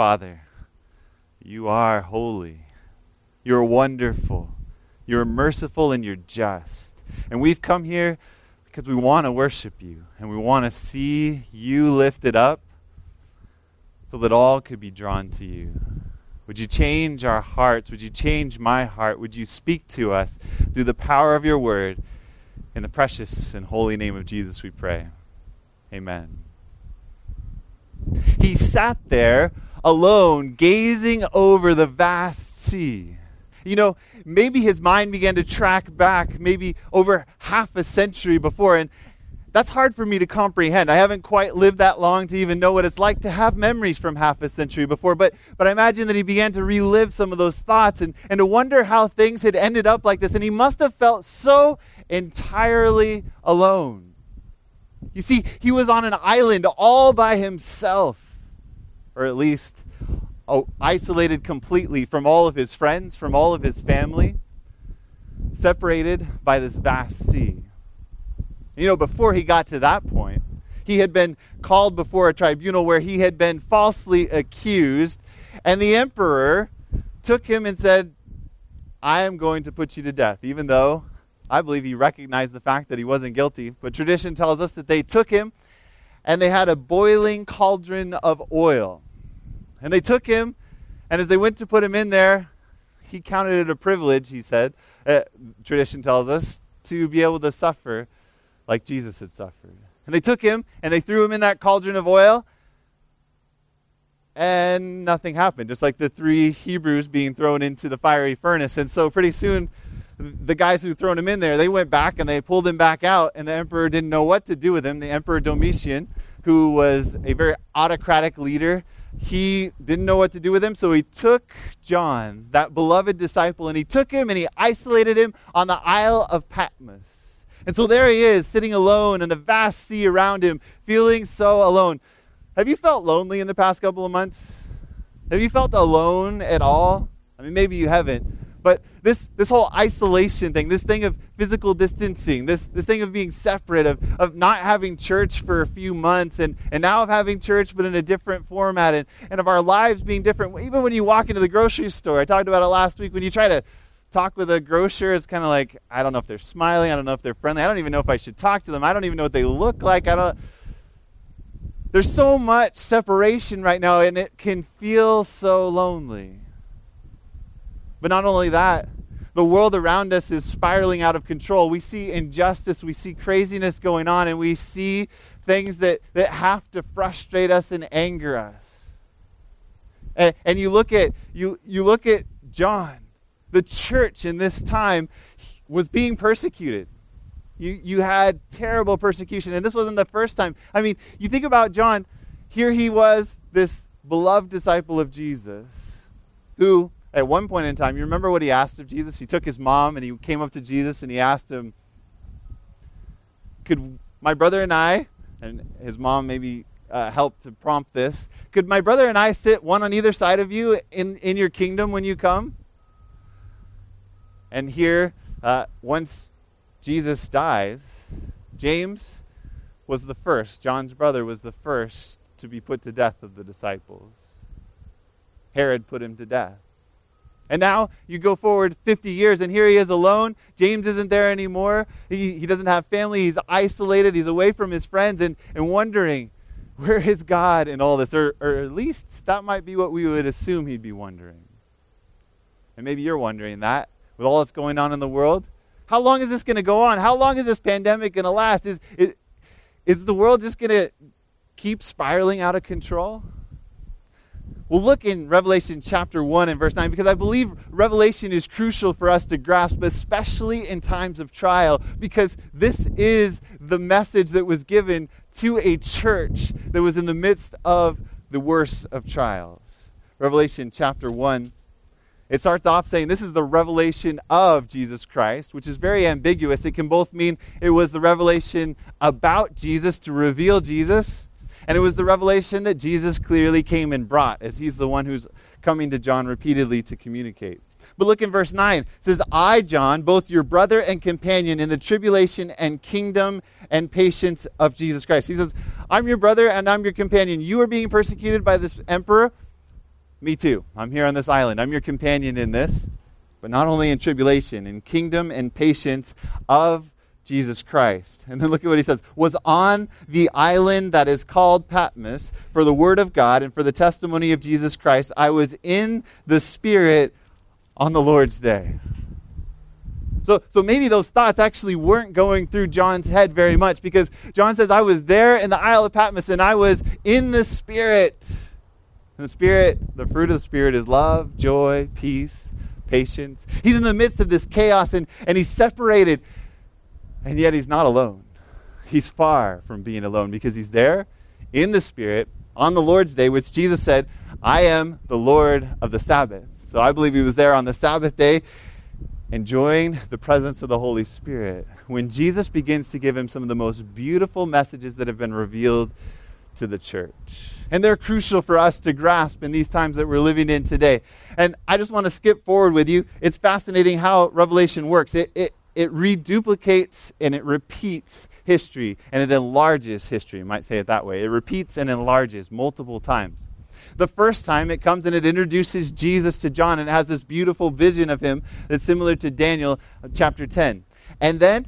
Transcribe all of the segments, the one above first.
Father, you are holy. You're wonderful. You're merciful and you're just. And we've come here because we want to worship you and we want to see you lifted up so that all could be drawn to you. Would you change our hearts? Would you change my heart? Would you speak to us through the power of your word? In the precious and holy name of Jesus, we pray. Amen. He sat there alone, gazing over the vast sea. You know, maybe his mind began to track back maybe over half a century before, and that's hard for me to comprehend. I haven't quite lived that long to even know what it's like to have memories from half a century before, but, but I imagine that he began to relive some of those thoughts and, and to wonder how things had ended up like this, and he must have felt so entirely alone. You see, he was on an island all by himself, or at least oh, isolated completely from all of his friends, from all of his family, separated by this vast sea. You know, before he got to that point, he had been called before a tribunal where he had been falsely accused, and the emperor took him and said, I am going to put you to death, even though I believe he recognized the fact that he wasn't guilty. But tradition tells us that they took him and they had a boiling cauldron of oil. And they took him, and as they went to put him in there, he counted it a privilege, he said, uh, tradition tells us, to be able to suffer like Jesus had suffered. And they took him and they threw him in that cauldron of oil, and nothing happened, just like the three Hebrews being thrown into the fiery furnace. And so pretty soon, the guys who thrown him in there, they went back and they pulled him back out, and the emperor didn't know what to do with him. The emperor Domitian, who was a very autocratic leader, he didn't know what to do with him, so he took John, that beloved disciple, and he took him and he isolated him on the Isle of Patmos. And so there he is, sitting alone in a vast sea around him, feeling so alone. Have you felt lonely in the past couple of months? Have you felt alone at all? I mean, maybe you haven't. But this, this whole isolation thing, this thing of physical distancing, this, this thing of being separate, of, of not having church for a few months, and, and now of having church but in a different format, and, and of our lives being different. Even when you walk into the grocery store, I talked about it last week, when you try to talk with a grocer, it's kind of like, I don't know if they're smiling, I don't know if they're friendly, I don't even know if I should talk to them, I don't even know what they look like, I don't. There's so much separation right now, and it can feel so lonely. But not only that, the world around us is spiraling out of control. We see injustice, we see craziness going on, and we see things that, that have to frustrate us and anger us. And, and you look at you you look at John, the church in this time was being persecuted. You, you had terrible persecution, and this wasn't the first time. I mean, you think about John, here he was, this beloved disciple of Jesus, who at one point in time, you remember what he asked of Jesus? He took his mom and he came up to Jesus and he asked him, Could my brother and I, and his mom maybe uh, helped to prompt this, could my brother and I sit one on either side of you in, in your kingdom when you come? And here, uh, once Jesus dies, James was the first, John's brother was the first to be put to death of the disciples. Herod put him to death. And now you go forward 50 years, and here he is alone. James isn't there anymore. He, he doesn't have family. He's isolated. He's away from his friends and, and wondering, where is God in all this? Or, or at least that might be what we would assume he'd be wondering. And maybe you're wondering that with all that's going on in the world. How long is this going to go on? How long is this pandemic going to last? Is, is, is the world just going to keep spiraling out of control? We'll look in Revelation chapter 1 and verse 9 because I believe Revelation is crucial for us to grasp, especially in times of trial, because this is the message that was given to a church that was in the midst of the worst of trials. Revelation chapter 1. It starts off saying this is the revelation of Jesus Christ, which is very ambiguous. It can both mean it was the revelation about Jesus to reveal Jesus, and it was the revelation that Jesus clearly came and brought, as he's the one who's coming to John repeatedly to communicate. But look in verse 9. It says, I, John, both your brother and companion in the tribulation and kingdom and patience of Jesus Christ. He says, I'm your brother and I'm your companion. You are being persecuted by this emperor. me too. I'm here on this island. I'm your companion in this, but not only in tribulation, in kingdom and patience of Jesus Christ. And then look at what he says was on the island that is called Patmos for the word of God and for the testimony of Jesus Christ. I was in the Spirit on the Lord's day. So, so maybe those thoughts actually weren't going through John's head very much because John says, I was there in the Isle of Patmos and I was in the Spirit. And the Spirit, the fruit of the Spirit is love, joy, peace, patience. He's in the midst of this chaos and, and he's separated and yet he's not alone. He's far from being alone because he's there in the Spirit on the Lord's day, which Jesus said, I am the Lord of the Sabbath. So I believe he was there on the Sabbath day enjoying the presence of the Holy Spirit when Jesus begins to give him some of the most beautiful messages that have been revealed to the church. And they're crucial for us to grasp in these times that we're living in today. And I just want to skip forward with you. It's fascinating how Revelation works. It, it, it reduplicates and it repeats history and it enlarges history. You might say it that way. It repeats and enlarges multiple times. The first time it comes and it introduces Jesus to John and it has this beautiful vision of him that's similar to Daniel uh, chapter 10. And then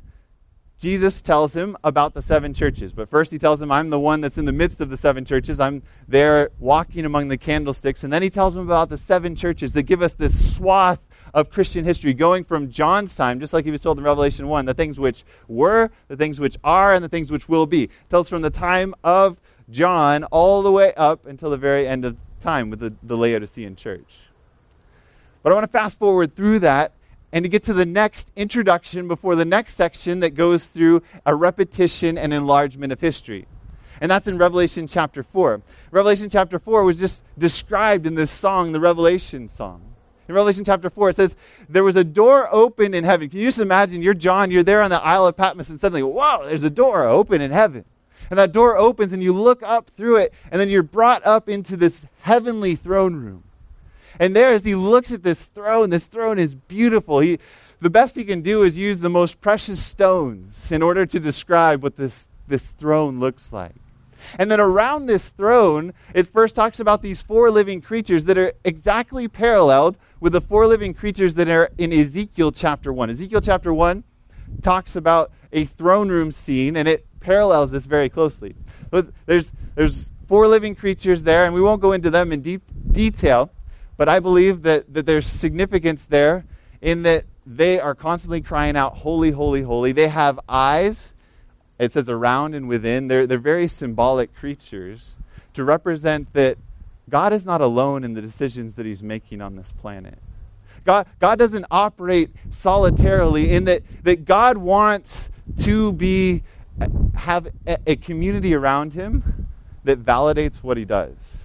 Jesus tells him about the seven churches. But first, he tells him, I'm the one that's in the midst of the seven churches. I'm there walking among the candlesticks. And then he tells him about the seven churches that give us this swath of Christian history, going from John's time, just like he was told in Revelation 1, the things which were, the things which are, and the things which will be. It tells from the time of John all the way up until the very end of time with the, the Laodicean church. But I want to fast forward through that and to get to the next introduction before the next section that goes through a repetition and enlargement of history. And that's in Revelation chapter 4. Revelation chapter 4 was just described in this song, the Revelation song. In Revelation chapter 4, it says, There was a door open in heaven. Can you just imagine? You're John, you're there on the Isle of Patmos, and suddenly, whoa, there's a door open in heaven. And that door opens, and you look up through it, and then you're brought up into this heavenly throne room. And there, as he looks at this throne, this throne is beautiful. He, the best he can do is use the most precious stones in order to describe what this, this throne looks like. And then around this throne, it first talks about these four living creatures that are exactly paralleled with the four living creatures that are in Ezekiel chapter 1. Ezekiel chapter 1 talks about a throne room scene, and it parallels this very closely. There's, there's four living creatures there, and we won't go into them in deep detail, but I believe that, that there's significance there in that they are constantly crying out, Holy, holy, holy. They have eyes. It says around and within. They're, they're very symbolic creatures to represent that God is not alone in the decisions that He's making on this planet. God, God doesn't operate solitarily in that, that God wants to be have a, a community around him that validates what he does.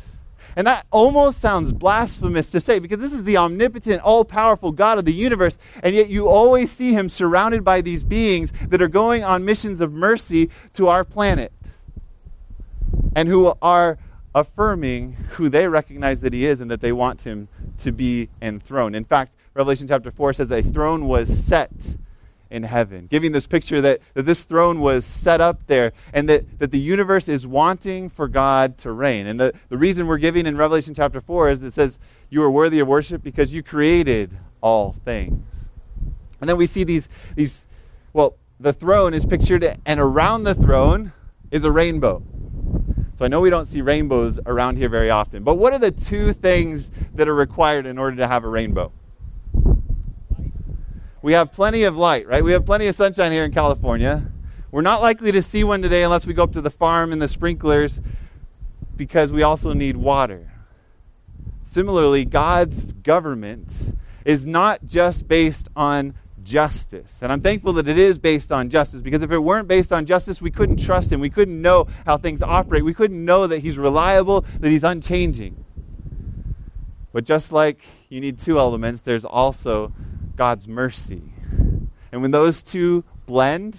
And that almost sounds blasphemous to say because this is the omnipotent, all powerful God of the universe, and yet you always see him surrounded by these beings that are going on missions of mercy to our planet and who are affirming who they recognize that he is and that they want him to be enthroned. In fact, Revelation chapter 4 says a throne was set in heaven, giving this picture that, that this throne was set up there and that, that the universe is wanting for God to reign. And the, the reason we're giving in Revelation chapter 4 is it says, You are worthy of worship because you created all things. And then we see these, these well, the throne is pictured, and around the throne is a rainbow. So I know we don't see rainbows around here very often, but what are the two things that are required in order to have a rainbow? we have plenty of light, right? We have plenty of sunshine here in California. We're not likely to see one today unless we go up to the farm and the sprinklers because we also need water. Similarly, God's government is not just based on justice. And I'm thankful that it is based on justice because if it weren't based on justice, we couldn't trust Him. We couldn't know how things operate. We couldn't know that He's reliable, that He's unchanging. But just like you need two elements, there's also God's mercy. And when those two blend,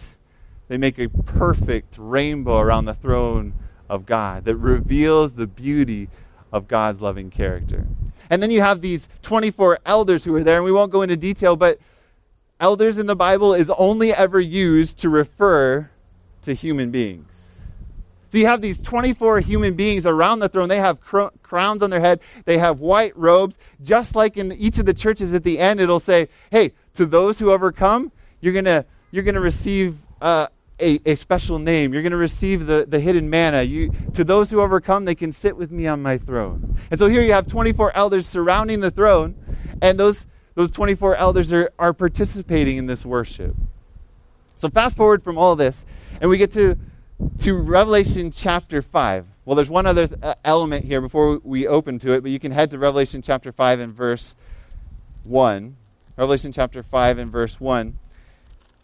they make a perfect rainbow around the throne of God that reveals the beauty of God's loving character. And then you have these 24 elders who are there, and we won't go into detail, but elders in the Bible is only ever used to refer to human beings. So you have these 24 human beings around the throne. They have cr- crowns on their head, they have white robes. Just like in each of the churches at the end, it'll say, hey, to those who overcome, you're going you're gonna receive uh, a, a special name. You're going to receive the, the hidden manna. You, to those who overcome, they can sit with me on my throne. And so here you have 24 elders surrounding the throne, and those, those 24 elders are, are participating in this worship. So fast forward from all this, and we get to, to Revelation chapter 5. Well, there's one other uh, element here before we open to it, but you can head to Revelation chapter 5 and verse 1. Revelation chapter 5 and verse 1.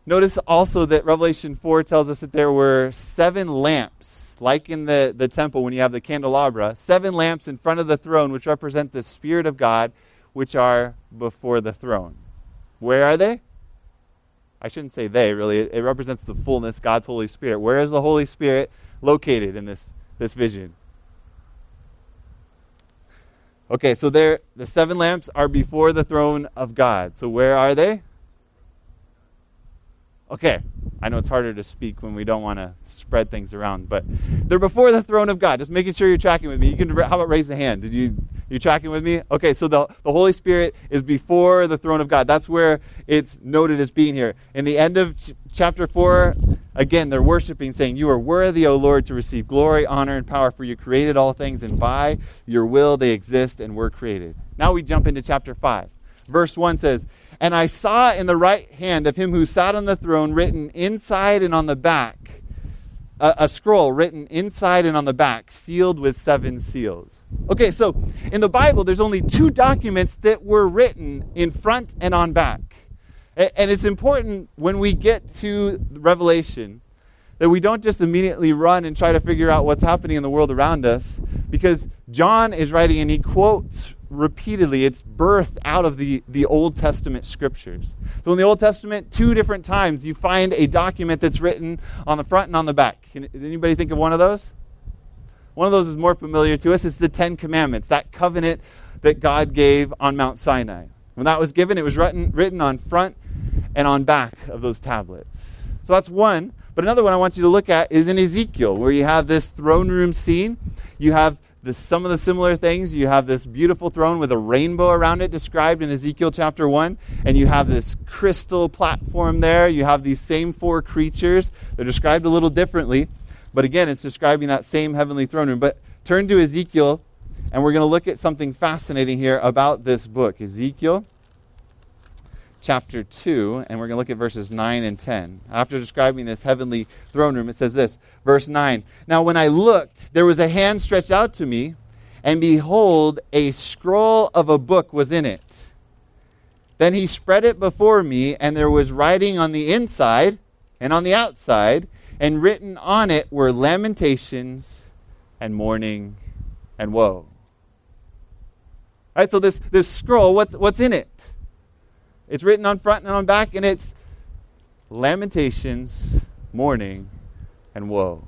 Notice also that Revelation 4 tells us that there were seven lamps, like in the, the temple when you have the candelabra, seven lamps in front of the throne, which represent the Spirit of God, which are before the throne. Where are they? I shouldn't say they, really. It, represents the fullness, God's Holy Spirit. Where is the Holy Spirit located in this, this vision? Okay, so there the seven lamps are before the throne of God. So where are they? Okay, I know it's harder to speak when we don't want to spread things around, but they're before the throne of God. Just making sure you're tracking with me. You can how about raise a hand? Did you you tracking with me? Okay, so the the Holy Spirit is before the throne of God. That's where it's noted as being here. In the end of ch- chapter 4, again, they're worshiping saying, "You are worthy, O Lord, to receive glory, honor and power for you created all things and by your will they exist and were created." Now we jump into chapter 5. Verse 1 says, and I saw in the right hand of him who sat on the throne written inside and on the back a, a, scroll written inside and on the back, sealed with seven seals. Okay, so in the Bible, there's only two documents that were written in front and on back. And it's important when we get to Revelation that we don't just immediately run and try to figure out what's happening in the world around us, because John is writing and he quotes repeatedly. It's birthed out of the, the Old Testament scriptures. So in the Old Testament, two different times you find a document that's written on the front and on the back. Can anybody think of one of those? One of those is more familiar to us. It's the Ten Commandments, that covenant that God gave on Mount Sinai. When that was given, it was written, written on front and on back of those tablets. So that's one. But another one I want you to look at is in Ezekiel, where you have this throne room scene. You have this, some of the similar things. You have this beautiful throne with a rainbow around it described in Ezekiel chapter 1. And you have this crystal platform there. You have these same four creatures. They're described a little differently. But again, it's describing that same heavenly throne room. But turn to Ezekiel, and we're going to look at something fascinating here about this book. Ezekiel chapter 2, and we're going to look at verses 9 and 10. After describing this heavenly throne room, it says this, verse 9 Now when I looked, there was a hand stretched out to me, and behold, a scroll of a book was in it. Then he spread it before me, and there was writing on the inside and on the outside, and written on it were lamentations and mourning and woe. All right, so this, this scroll, what's, what's in it? It's written on front and on back, and it's lamentations, mourning, and woe.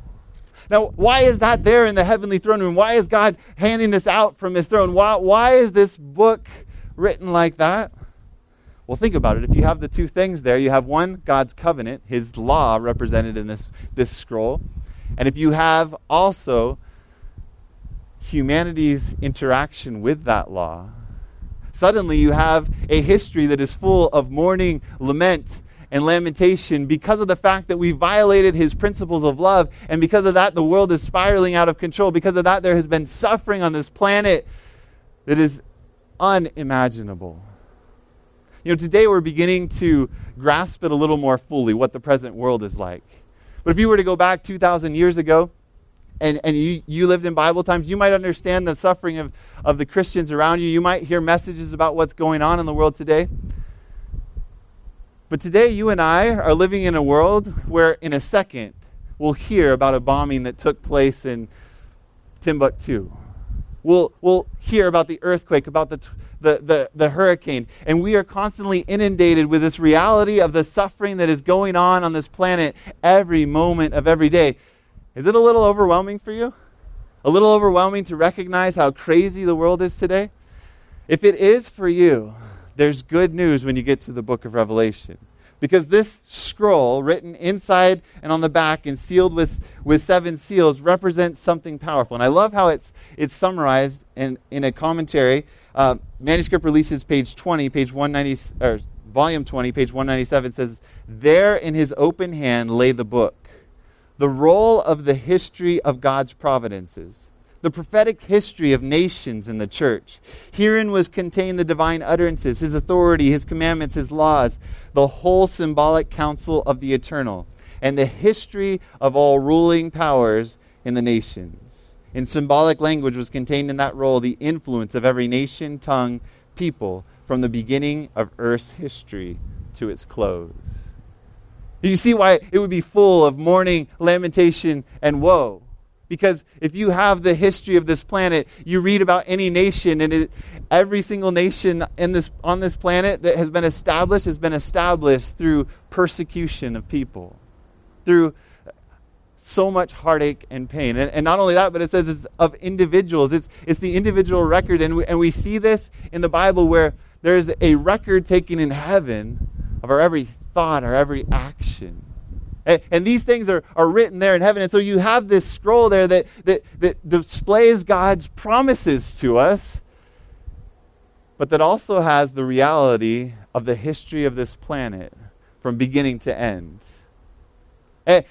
Now, why is that there in the heavenly throne room? Why is God handing this out from his throne? Why, why is this book written like that? Well, think about it. If you have the two things there, you have one, God's covenant, his law represented in this, this scroll. And if you have also humanity's interaction with that law, Suddenly, you have a history that is full of mourning, lament, and lamentation because of the fact that we violated his principles of love. And because of that, the world is spiraling out of control. Because of that, there has been suffering on this planet that is unimaginable. You know, today we're beginning to grasp it a little more fully what the present world is like. But if you were to go back 2,000 years ago, and, and you, you lived in Bible times, you might understand the suffering of, of the Christians around you. You might hear messages about what's going on in the world today. But today, you and I are living in a world where, in a second, we'll hear about a bombing that took place in Timbuktu. We'll, we'll hear about the earthquake, about the, the, the, the hurricane. And we are constantly inundated with this reality of the suffering that is going on on this planet every moment of every day. Is it a little overwhelming for you? A little overwhelming to recognize how crazy the world is today? If it is for you, there's good news when you get to the book of Revelation. Because this scroll, written inside and on the back and sealed with, with seven seals, represents something powerful. And I love how it's, it's summarized in, in a commentary. Uh, manuscript releases page 20, page 190, or volume 20, page 197 says, There in his open hand lay the book, the roll of the history of God's providences the prophetic history of nations in the church. Herein was contained the divine utterances, his authority, his commandments, his laws, the whole symbolic counsel of the eternal, and the history of all ruling powers in the nations. In symbolic language was contained in that roll the influence of every nation, tongue, people, from the beginning of earth's history to its close. Do you see why it would be full of mourning, lamentation, and woe. Because if you have the history of this planet, you read about any nation, and it, every single nation in this, on this planet that has been established has been established through persecution of people, through so much heartache and pain. And, and not only that, but it says it's of individuals. It's, it's the individual record. And we, and we see this in the Bible where there's a record taken in heaven of our every thought, our every action. And, and, these things are, are written there in heaven. And so you have this scroll there that, that, that displays God's promises to us, but that also has the reality of the history of this planet from beginning to end. And,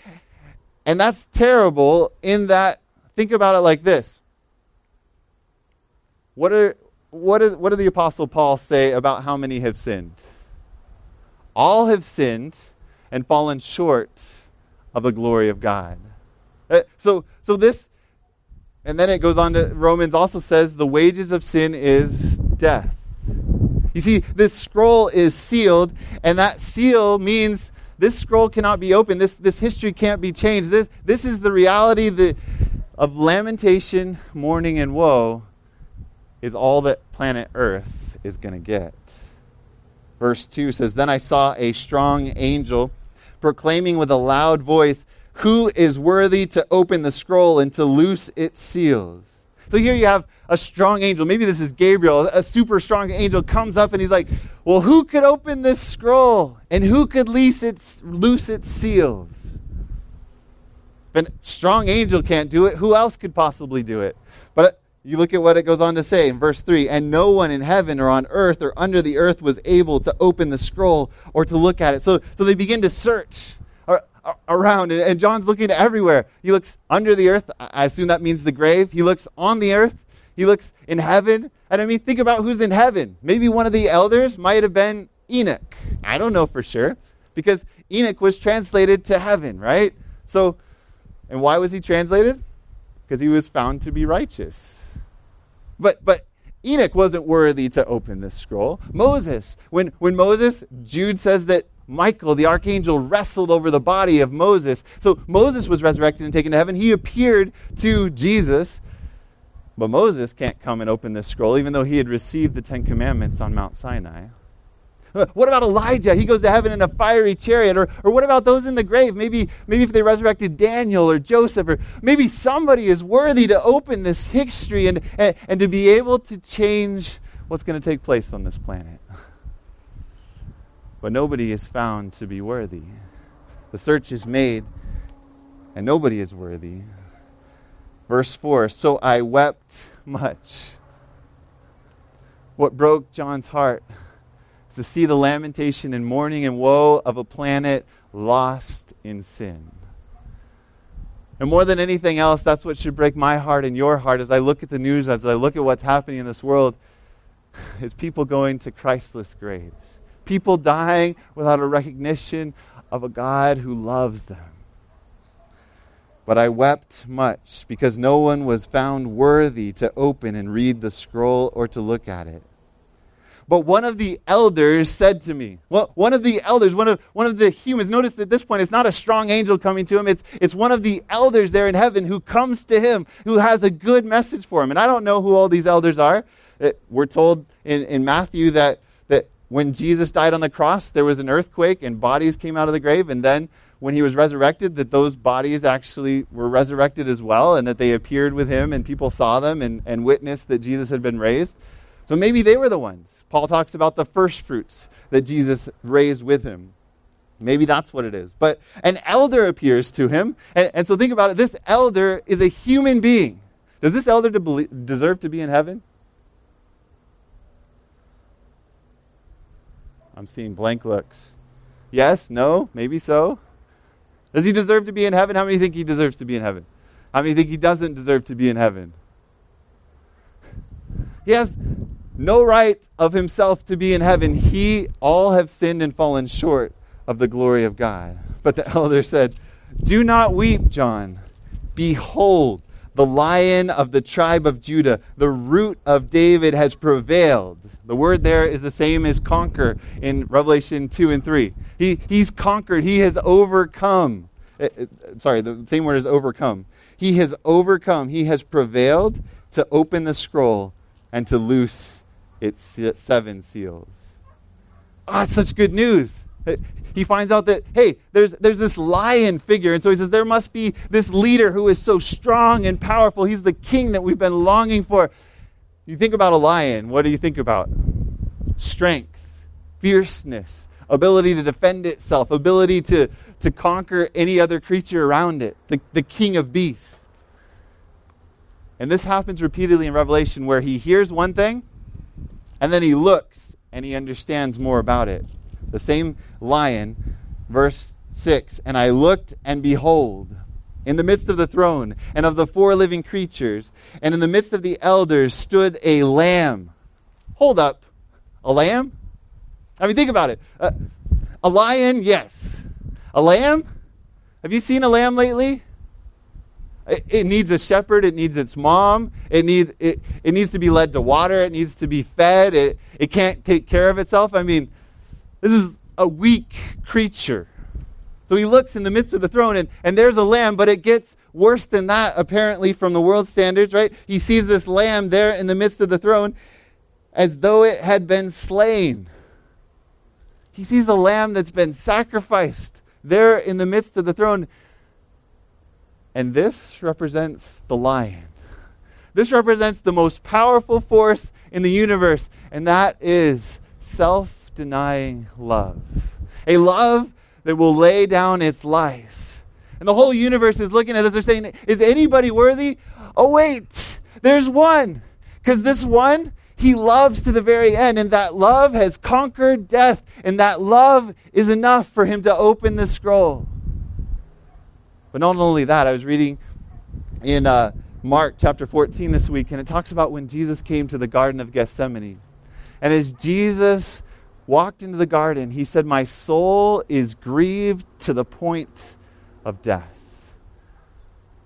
and that's terrible in that, think about it like this. What, are, what, is, what did the Apostle Paul say about how many have sinned? All have sinned and fallen short of the glory of God. Uh, so, so this, and then it goes on to Romans also says the wages of sin is death. You see, this scroll is sealed, and that seal means this scroll cannot be opened. This, this history can't be changed. This, this is the reality that, of lamentation, mourning, and woe is all that planet Earth is going to get. Verse 2 says, Then I saw a strong angel proclaiming with a loud voice, Who is worthy to open the scroll and to loose its seals? So here you have a strong angel. Maybe this is Gabriel. A super strong angel comes up and he's like, Well, who could open this scroll? And who could loose its, loose its seals? If a strong angel can't do it, who else could possibly do it? You look at what it goes on to say in verse 3 And no one in heaven or on earth or under the earth was able to open the scroll or to look at it. So, so they begin to search around, and John's looking everywhere. He looks under the earth. I assume that means the grave. He looks on the earth. He looks in heaven. And I mean, think about who's in heaven. Maybe one of the elders might have been Enoch. I don't know for sure because Enoch was translated to heaven, right? So, and why was he translated? Because he was found to be righteous. But, but Enoch wasn't worthy to open this scroll. Moses, when, when Moses, Jude says that Michael, the archangel, wrestled over the body of Moses. So Moses was resurrected and taken to heaven. He appeared to Jesus. But Moses can't come and open this scroll, even though he had received the Ten Commandments on Mount Sinai. What about Elijah? He goes to heaven in a fiery chariot. Or, or what about those in the grave? Maybe, maybe if they resurrected Daniel or Joseph, or maybe somebody is worthy to open this history and, and, and to be able to change what's going to take place on this planet. But nobody is found to be worthy. The search is made, and nobody is worthy. Verse 4 So I wept much. What broke John's heart to see the lamentation and mourning and woe of a planet lost in sin. And more than anything else, that's what should break my heart and your heart as I look at the news, as I look at what's happening in this world, is people going to Christless graves. People dying without a recognition of a God who loves them. But I wept much because no one was found worthy to open and read the scroll or to look at it. But one of the elders said to me, well, one of the elders, one of, one of the humans, notice at this point it's not a strong angel coming to him, it's, it's one of the elders there in heaven who comes to him, who has a good message for him. And I don't know who all these elders are. It, we're told in, in Matthew that, that when Jesus died on the cross, there was an earthquake and bodies came out of the grave. And then when he was resurrected, that those bodies actually were resurrected as well and that they appeared with him and people saw them and, and witnessed that Jesus had been raised. So maybe they were the ones. Paul talks about the first fruits that Jesus raised with him. Maybe that's what it is. But an elder appears to him. And, and so think about it this elder is a human being. Does this elder deserve to be in heaven? I'm seeing blank looks. Yes, no, maybe so. Does he deserve to be in heaven? How many think he deserves to be in heaven? How many think he doesn't deserve to be in heaven? He has no right of himself to be in heaven. He all have sinned and fallen short of the glory of God. But the elder said, Do not weep, John. Behold, the lion of the tribe of Judah, the root of David, has prevailed. The word there is the same as conquer in Revelation 2 and 3. He, he's conquered, he has overcome. Eh, eh, sorry, the same word is overcome. He has overcome, he has prevailed to open the scroll and to loose its seven seals. Ah, oh, such good news. He finds out that, hey, there's, there's this lion figure. And so he says, there must be this leader who is so strong and powerful. He's the king that we've been longing for. You think about a lion, what do you think about? Strength, fierceness, ability to defend itself, ability to, to conquer any other creature around it, the, the king of beasts. And this happens repeatedly in Revelation where he hears one thing and then he looks and he understands more about it. The same lion, verse 6 And I looked, and behold, in the midst of the throne and of the four living creatures, and in the midst of the elders stood a lamb. Hold up. A lamb? I mean, think about it. Uh, a lion, yes. A lamb? Have you seen a lamb lately? It, needs a shepherd. It needs its mom. It needs, it, it needs to be led to water. It needs to be fed. It, it can't take care of itself. I mean, this is a weak creature. So he looks in the midst of the throne, and, and there's a lamb, but it gets worse than that, apparently, from the world standards, right? He sees this lamb there in the midst of the throne as though it had been slain. He sees a lamb that's been sacrificed there in the midst of the throne. And this represents the lion. This represents the most powerful force in the universe, and that is self denying love. A love that will lay down its life. And the whole universe is looking at this. They're saying, Is anybody worthy? Oh, wait, there's one. Because this one, he loves to the very end, and that love has conquered death, and that love is enough for him to open the scroll. But not only that, I was reading in uh, Mark chapter 14 this week, and it talks about when Jesus came to the Garden of Gethsemane. And as Jesus walked into the garden, he said, My soul is grieved to the point of death.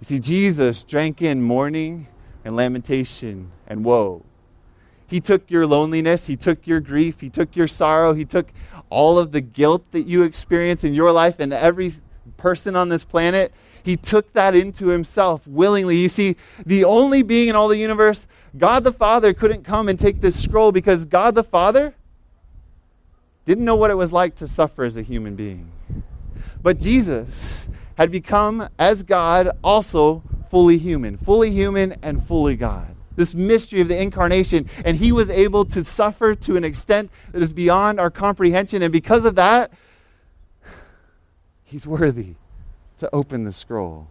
You see, Jesus drank in mourning and lamentation and woe. He took your loneliness, He took your grief, He took your sorrow, He took all of the guilt that you experience in your life and every person on this planet. He took that into Himself willingly. You see, the only being in all the universe, God the Father, couldn't come and take this scroll because God the Father didn't know what it was like to suffer as a human being. But Jesus had become, as God, also fully human, fully human and fully God. This mystery of the incarnation. And he was able to suffer to an extent that is beyond our comprehension. And because of that, he's worthy to open the scroll.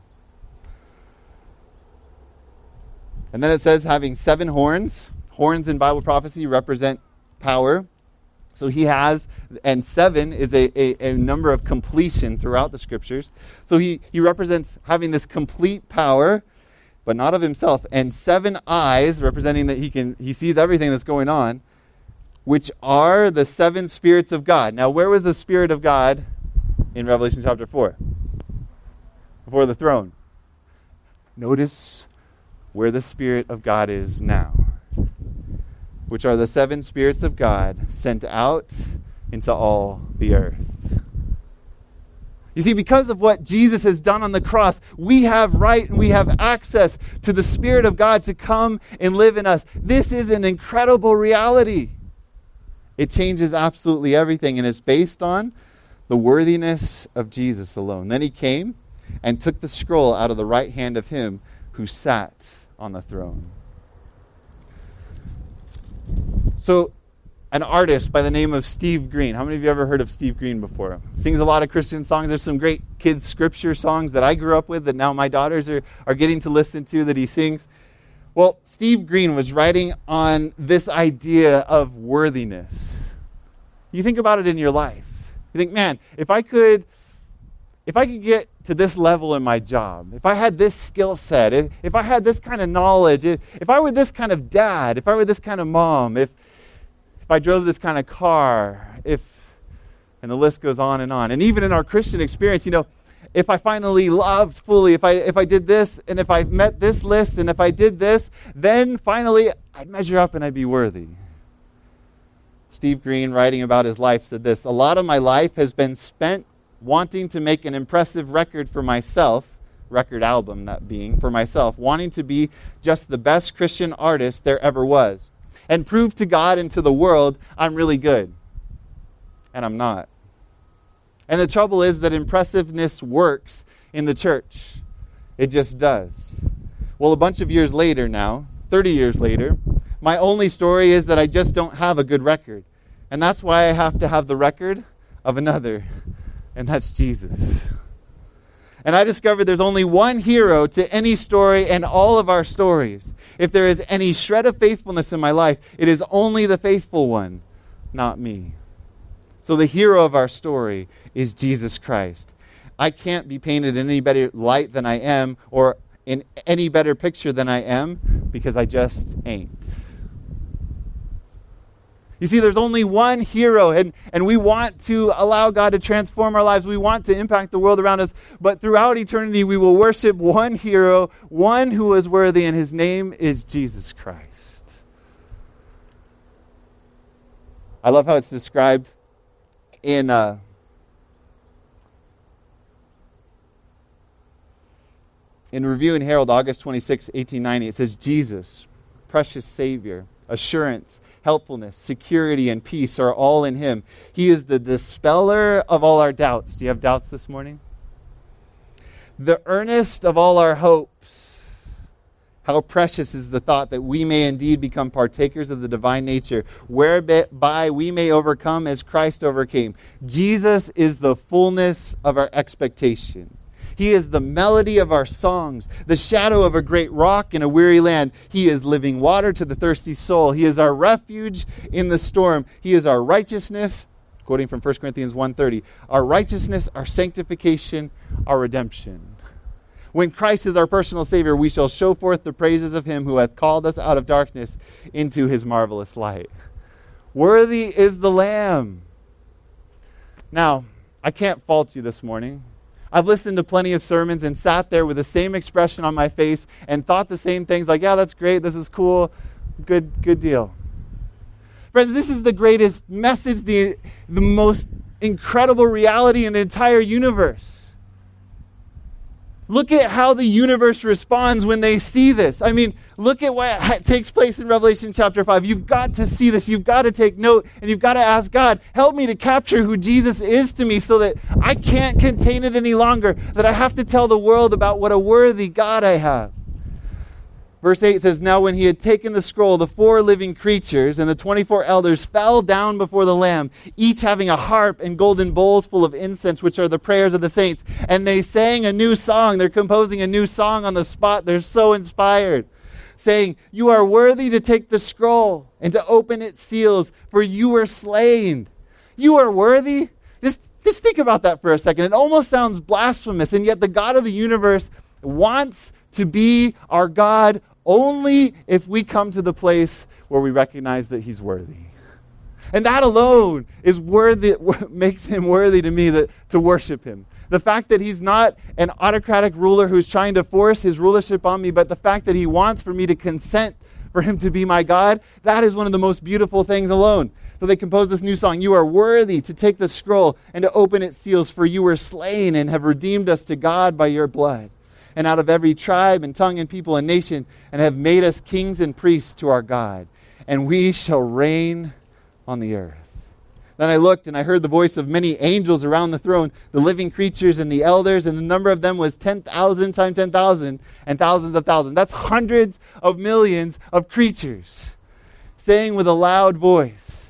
And then it says, having seven horns. Horns in Bible prophecy represent power. So he has, and seven is a, a, a, number of completion throughout the scriptures. So he, he represents having this complete power, but not of himself, and seven eyes, representing that he can he sees everything that's going on, which are the seven spirits of God. Now, where was the Spirit of God in Revelation chapter 4? Before the throne. Notice where the Spirit of God is now which are the seven spirits of God sent out into all the earth. You see, because of what Jesus has done on the cross, we have right and we have access to the Spirit of God to come and live in us. This is an incredible reality. It changes absolutely everything, and it's based on the worthiness of Jesus alone. Then he came and took the scroll out of the right hand of him who sat on the throne. So an artist by the name of Steve Green. How many of you ever heard of Steve Green before? Sings a lot of Christian songs. There's some great kids' scripture songs that I grew up with that now my daughters are, are getting to listen to that he sings. Well, Steve Green was writing on this idea of worthiness. You think about it in your life. You think, man, if I could if I could get to this level in my job, if I had this skill set, if, if I had this kind of knowledge, if, if I were this kind of dad, if I were this kind of mom, if, if I drove this kind of car, if, and the list goes on and on. And even in our Christian experience, you know, if I finally loved fully, if I, if I did this, and if I met this list, and if I did this, then finally I'd measure up and I'd be worthy. Steve Green, writing about his life, said this A lot of my life has been spent wanting to make an impressive record for myself, record album that being, for myself, wanting to be just the best Christian artist there ever was, and prove to God and to the world I'm really good. And I'm not. And the trouble is that impressiveness works in the church. It just does. Well, a bunch of years later now, 30 years later, my only story is that I just don't have a good record. And that's why I have to have the record of another and that's Jesus. And I discovered there's only one hero to any story and all of our stories. If there is any shred of faithfulness in my life, it is only the faithful one, not me. So the hero of our story is Jesus Christ. I can't be painted in any better light than I am or in any better picture than I am because I just ain't. You see, there's only one hero, and, and we want to allow God to transform our lives. We want to impact the world around us. But throughout eternity, we will worship one hero, one who is worthy, and his name is Jesus Christ. I love how it's described in. Uh, in Review and Herald, August 26, 1890, it says, Jesus, precious Savior, assurance, helpfulness, security, and peace are all in Him. He is the dispeller of all our doubts. Do you have doubts this morning? The earnest of all our hopes. How precious is the thought that we may indeed become partakers of the divine nature, whereby we may overcome as Christ overcame. Jesus is the fullness of our expectation. He is the melody of our songs, the shadow of a great rock in a weary land. He is living water to the thirsty soul. He is our refuge in the storm. He is our righteousness, quoting from 1 Corinthians 1:30, our righteousness, our sanctification, our redemption. When Christ is our personal Savior, we shall show forth the praises of Him who hath called us out of darkness into His marvelous light. Worthy is the Lamb. Now, I can't fault you this morning I've listened to plenty of sermons and sat there with the same expression on my face and thought the same things like, yeah, that's great, this is cool, good, good deal. Friends, this is the greatest message, the, the most incredible reality in the entire universe. Look at how the universe responds when they see this. I mean, look at what takes place in Revelation chapter 5. You've got to see this. You've got to take note and you've got to ask God, help me to capture who Jesus is to me so that I can't contain it any longer, that I have to tell the world about what a worthy God I have. Verse 8 says, Now when he had taken the scroll, the four living creatures and the 24 elders fell down before the Lamb, each having a harp and golden bowls full of incense, which are the prayers of the saints. And they sang a new song. They're composing a new song on the spot. They're so inspired, saying, You are worthy to take the scroll and to open its seals, for you were slain. You are worthy? Just, just think about that for a second. It almost sounds blasphemous, and yet the God of the universe wants to be our God only if we come to the place where we recognize that He's worthy. And that alone is worthy, makes him worthy to me that, to worship him. The fact that he's not an autocratic ruler who's trying to force his rulership on me, but the fact that he wants for me to consent for him to be my God, that is one of the most beautiful things alone. So they composed this new song You are worthy to take the scroll and to open its seals, for you were slain and have redeemed us to God by your blood and out of every tribe and tongue and people and nation, and have made us kings and priests to our God, and we shall reign on the earth. Then I looked, and I heard the voice of many angels around the throne, the living creatures and the elders, and the number of them was 10,000 times 10,000 and thousands of thousands. That's hundreds of millions of creatures saying with a loud voice,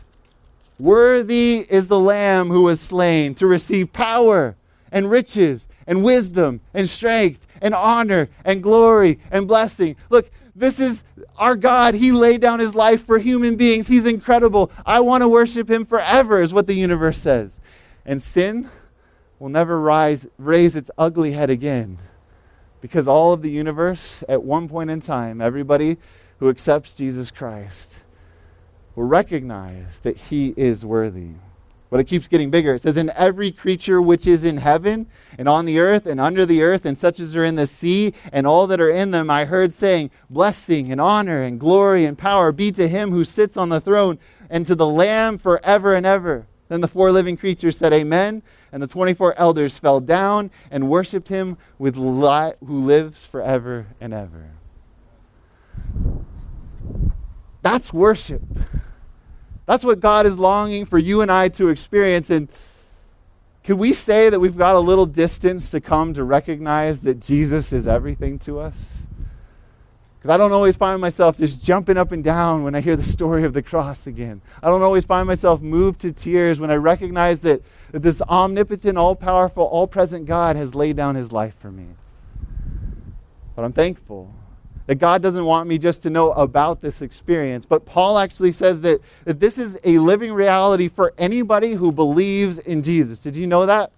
Worthy is the Lamb who was slain to receive power and riches and wisdom and strength and honor and glory and blessing. Look, this is our God. He laid down his life for human beings. He's incredible. I want to worship him forever, is what the universe says. And sin will never rise, raise its ugly head again. Because all of the universe, at one point in time, everybody who accepts Jesus Christ will recognize that he is worthy. But it keeps getting bigger. It says, In every creature which is in heaven, and on the earth, and under the earth, and such as are in the sea, and all that are in them, I heard saying, Blessing, and honor, and glory, and power be to him who sits on the throne, and to the Lamb forever and ever. Then the four living creatures said, Amen. And the 24 elders fell down and worshiped him with li- who lives forever and ever. That's worship. That's what God is longing for you and I to experience. And could we say that we've got a little distance to come to recognize that Jesus is everything to us? Because I don't always find myself just jumping up and down when I hear the story of the cross again. I don't always find myself moved to tears when I recognize that, that this omnipotent, all powerful, all present God has laid down his life for me. But I'm thankful that God doesn't want me just to know about this experience. But Paul actually says that, that this is a living reality for anybody who believes in Jesus. Did you know that?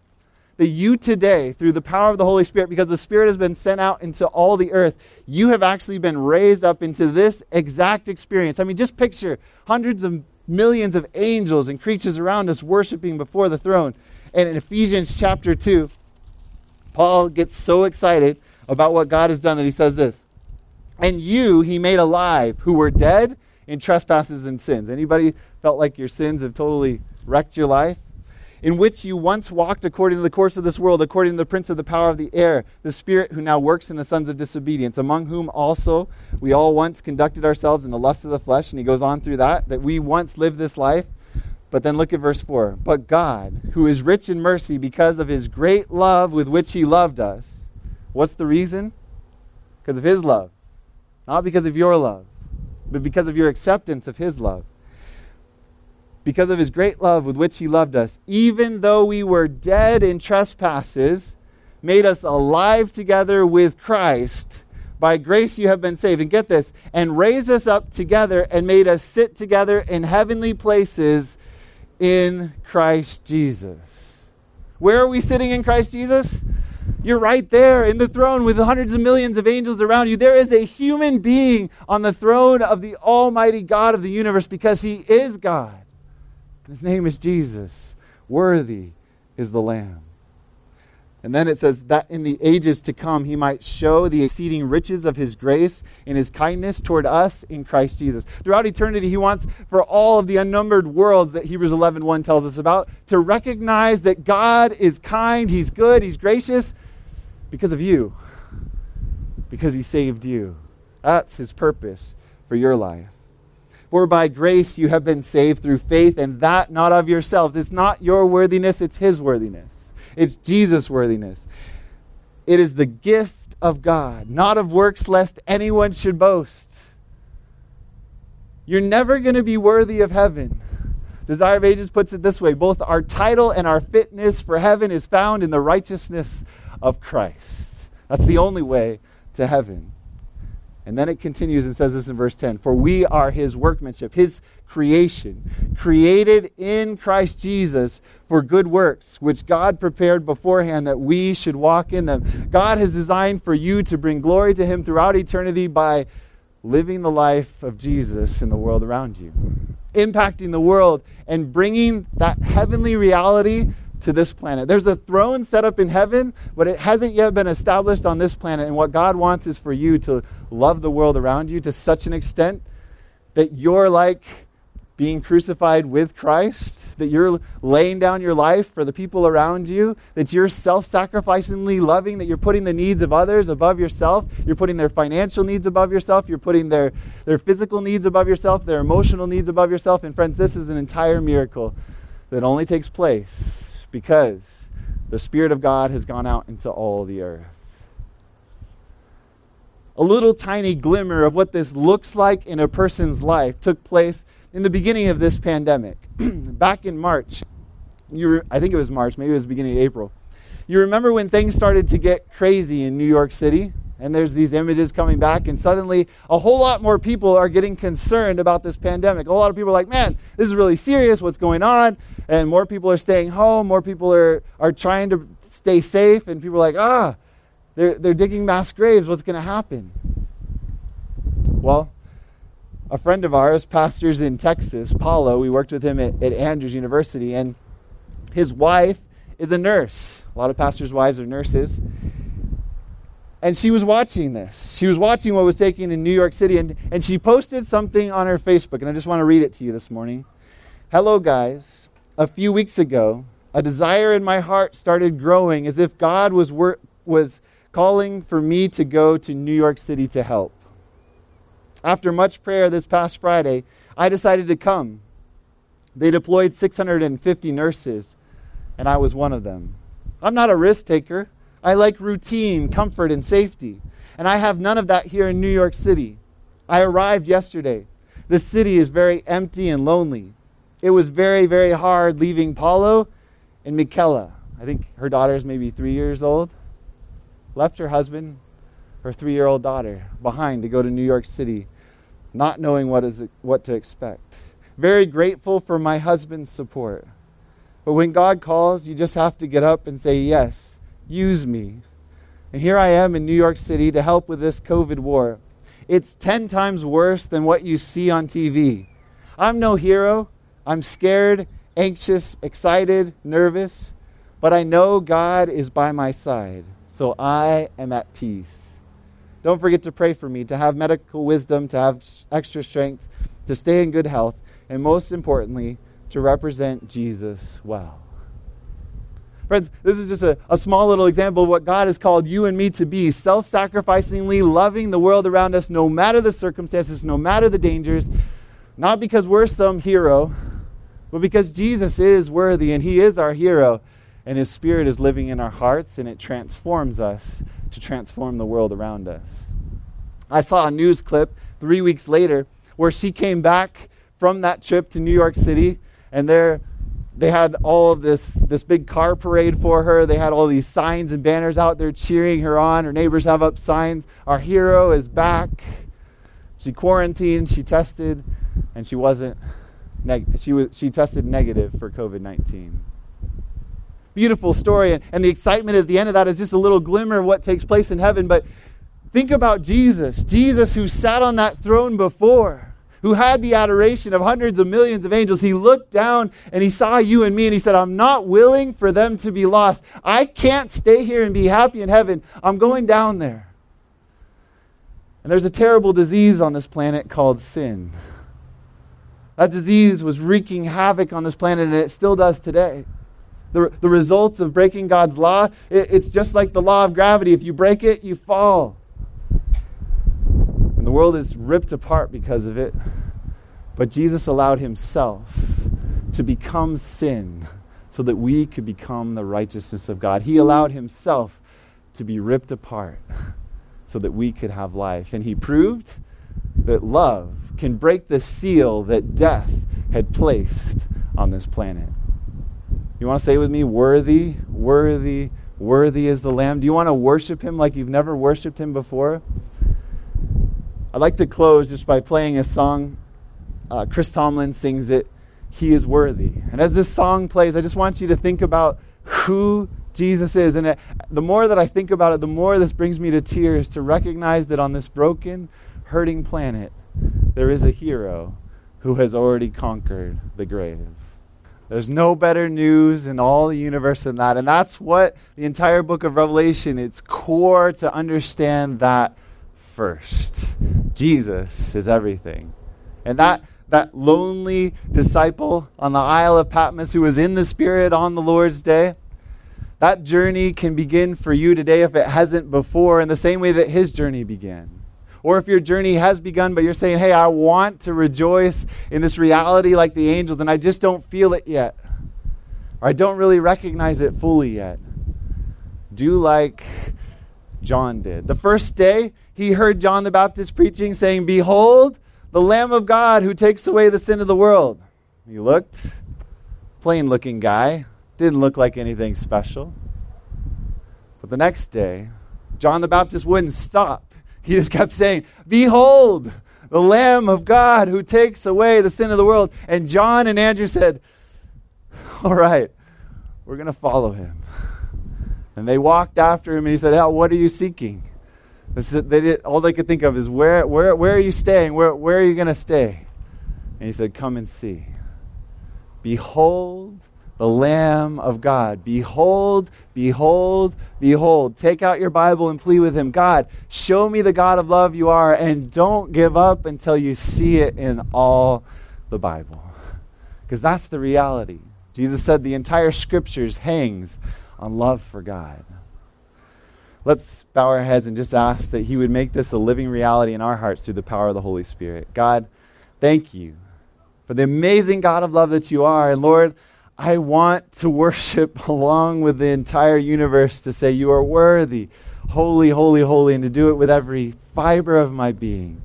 that you today, through the power of the Holy Spirit, because the Spirit has been sent out into all the earth, you have actually been raised up into this exact experience. I mean, just picture hundreds of millions of angels and creatures around us worshiping before the throne. And in Ephesians chapter 2, Paul gets so excited about what God has done that he says this And you he made alive who were dead in trespasses and sins. Anybody felt like your sins have totally wrecked your life? in which you once walked according to the course of this world, according to the prince of the power of the air, the spirit who now works in the sons of disobedience, among whom also we all once conducted ourselves in the lust of the flesh. And he goes on through that, that we once lived this life. But then look at verse 4. But God, who is rich in mercy because of his great love with which he loved us, what's the reason? Because of his love. Not because of your love, but because of your acceptance of his love because of his great love with which he loved us, even though we were dead in trespasses, made us alive together with Christ. By grace you have been saved. And get this, and raised us up together and made us sit together in heavenly places in Christ Jesus. Where are we sitting in Christ Jesus? You're right there in the throne with hundreds of millions of angels around you. There is a human being on the throne of the Almighty God of the universe because He is God. His name is Jesus. Worthy is the Lamb. And then it says that in the ages to come he might show the exceeding riches of his grace in his kindness toward us in Christ Jesus. Throughout eternity he wants for all of the unnumbered worlds that Hebrews 11:1 tells us about to recognize that God is kind, he's good, he's gracious because of you. Because he saved you. That's his purpose for your life. For by grace you have been saved through faith, and that not of yourselves. It's not your worthiness, it's His worthiness. It's Jesus' worthiness. It is the gift of God, not of works, lest anyone should boast. You're never going to be worthy of heaven. Desire of Ages puts it this way both our title and our fitness for heaven is found in the righteousness of Christ. That's the only way to heaven. And then it continues and says this in verse 10 For we are his workmanship, his creation, created in Christ Jesus for good works, which God prepared beforehand that we should walk in them. God has designed for you to bring glory to him throughout eternity by living the life of Jesus in the world around you, impacting the world and bringing that heavenly reality to this planet. There's a throne set up in heaven, but it hasn't yet been established on this planet. And what God wants is for you to love the world around you to such an extent that you're like being crucified with Christ, that you're laying down your life for the people around you, that you're self sacrificingly loving, that you're putting the needs of others above yourself, you're putting their financial needs above yourself, you're putting their, their physical needs above yourself, their emotional needs above yourself. And friends, this is an entire miracle that only takes place because the Spirit of God has gone out into all the earth. a little tiny glimmer of what this looks like in a person's life took place in the beginning of this pandemic. Back in March, you I think it was March, maybe it was beginning of April. You remember when things started to get crazy in New York City? And there's these images coming back, and suddenly a whole lot more people are getting concerned about this pandemic. A lot of people are like, man, this is really serious. What's going on? And more people are staying home. More people are, are trying to stay safe. And people are like, ah, they're, they're digging mass graves. What's going to happen? Well, a friend of ours pastors in Texas, Paulo. We worked with him at, at Andrews University, and his wife is a nurse. A lot of pastors' wives are nurses. And she was watching this. She was watching what was taking in New York City, and, and she posted something on her Facebook, and I just want to read it to you this morning. Hello, guys. A few weeks ago, a desire in my heart started growing as if God was, wor- was calling for me to go to New York City to help. After much prayer this past Friday, I decided to come. They deployed 650 nurses, and I was one of them. I'm not a risk taker. I like routine, comfort, and safety. And I have none of that here in New York City. I arrived yesterday. The city is very empty and lonely. It was very, very hard leaving Paulo and Michaela. I think her daughter is maybe three years old. Left her husband, her three year old daughter behind to go to New York City, not knowing what, is, what to expect. Very grateful for my husband's support. But when God calls, you just have to get up and say, Yes, use me. And here I am in New York City to help with this COVID war. It's 10 times worse than what you see on TV. I'm no hero. I'm scared, anxious, excited, nervous, but I know God is by my side so I am at peace. Don't forget to pray for me, to have medical wisdom, to have extra strength, to stay in good health, and most importantly, to represent Jesus well. Friends, this is just a, a small little example of what God has called you and me to be self sacrificingly loving the world around us, no matter the circumstances, no matter the dangers, not because we're some hero, but because Jesus is worthy and He is our hero and His Spirit is living in our hearts, and it transforms us to transform the world around us. I saw a news clip three weeks later where she came back from that trip to New York City, and there they had all of this this big car parade for her. They had all these signs and banners out there cheering her on. Her neighbors have up signs, "Our hero is back." She quarantined, she tested, and she wasn't neg- she was she tested negative for COVID-19 beautiful story. And, and the excitement at the end of that is just a little glimmer of what takes place in heaven. But think about Jesus Jesus, who sat on that throne before who had the adoration of hundreds of millions of angels, he looked down and he saw you and me and he said, I'm not willing for them to be lost. I can't stay here and be happy in heaven. I'm going down there. And there's a terrible disease on this planet called sin. That disease was wreaking havoc on this planet and it still does today the, the results of breaking God's law, it, it's just like the law of gravity. If you break it, you fall. The world is ripped apart because of it. But Jesus allowed himself to become sin so that we could become the righteousness of God. He allowed himself to be ripped apart so that we could have life. And he proved that love can break the seal that death had placed on this planet. You want to say with me, worthy, worthy, worthy is the Lamb? Do you want to worship him like you've never worshiped him before? I'd like to close just by playing a song. Uh, Chris Tomlin sings it, He is Worthy. And as this song plays, I just want you to think about who Jesus is. And it, the more that I think about it, the more this brings me to tears to recognize that on this broken, hurting planet, there is a hero who has already conquered the grave. There's no better news in all the universe than that. And that's what the entire book of Revelation, it's core to understand that first. Jesus is everything. And that that lonely disciple on the Isle of Patmos who was in the Spirit on the Lord's day, that journey can begin for you today if it hasn't before, in the same way that his journey began. Or if your journey has begun, but you're saying, hey, I want to rejoice in this reality like the angels, and I just don't feel it yet. Or I don't really recognize it fully yet. Do like John did. The first day, he heard John the Baptist preaching, saying, Behold, the Lamb of God who takes away the sin of the world. He looked, plain looking guy, didn't look like anything special. But the next day, John the Baptist wouldn't stop. He just kept saying, Behold, the Lamb of God who takes away the sin of the world. And John and Andrew said, All right, we're going to follow him. And they walked after him, and he said, Hell, what are you seeking? They did, all they could think of is, Where, where, where are you staying? Where, where are you going to stay? And he said, Come and see. Behold the Lamb of God. Behold, behold, behold. Take out your Bible and plead with Him God, show me the God of love you are, and don't give up until you see it in all the Bible. Because that's the reality. Jesus said the entire scriptures hangs on love for God. Let's bow our heads and just ask that He would make this a living reality in our hearts through the power of the Holy Spirit. God, thank you for the amazing God of love that you are. And Lord, I want to worship along with the entire universe to say, You are worthy, holy, holy, holy, and to do it with every fiber of my being.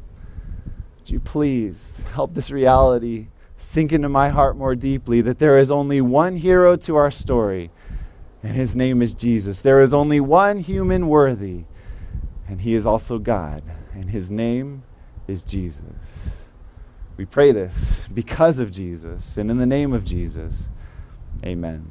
Would you please help this reality sink into my heart more deeply that there is only one hero to our story, and his name is Jesus. There is only one human worthy, and he is also God, and his name is Jesus. We pray this because of Jesus and in the name of Jesus. Amen.